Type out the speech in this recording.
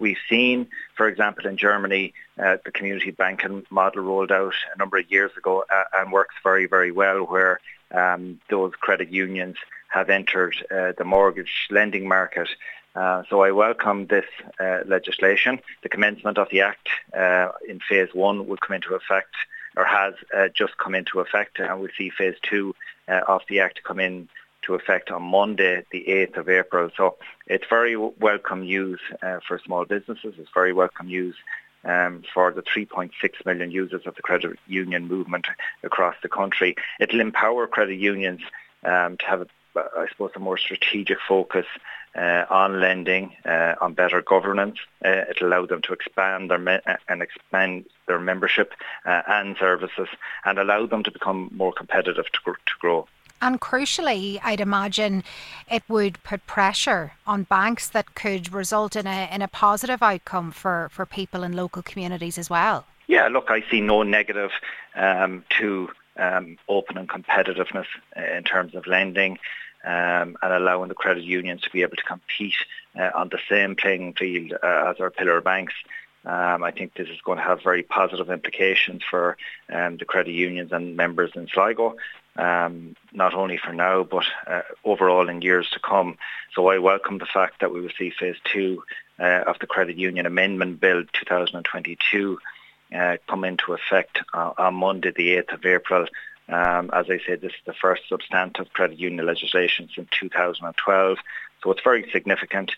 We've seen, for example, in Germany, uh, the community banking model rolled out a number of years ago uh, and works very, very well where um, those credit unions have entered uh, the mortgage lending market. Uh, so I welcome this uh, legislation. The commencement of the Act uh, in Phase 1 will come into effect or has just come into effect and we'll see Phase 2 uh, of the Act come in to effect on Monday, the 8th of April. So it's very welcome news for small businesses. It's very welcome news um, for the 3.6 million users of the credit union movement across the country. It'll empower credit unions um, to have, a, I suppose, a more strategic focus uh, on lending, uh, on better governance. Uh, it'll allow them to expand their me- uh, and expand their membership uh, and services, and allow them to become more competitive to, gr- to grow. And crucially, I'd imagine it would put pressure on banks that could result in a in a positive outcome for, for people in local communities as well. Yeah, look, I see no negative um, to um, open and competitiveness in terms of lending um, and allowing the credit unions to be able to compete uh, on the same playing field uh, as our pillar banks. Um, I think this is going to have very positive implications for um, the credit unions and members in Sligo, um, not only for now, but uh, overall in years to come. So I welcome the fact that we will see phase two uh, of the Credit Union Amendment Bill 2022 uh, come into effect on Monday, the 8th of April. Um, as I said, this is the first substantive credit union legislation since 2012. So it's very significant.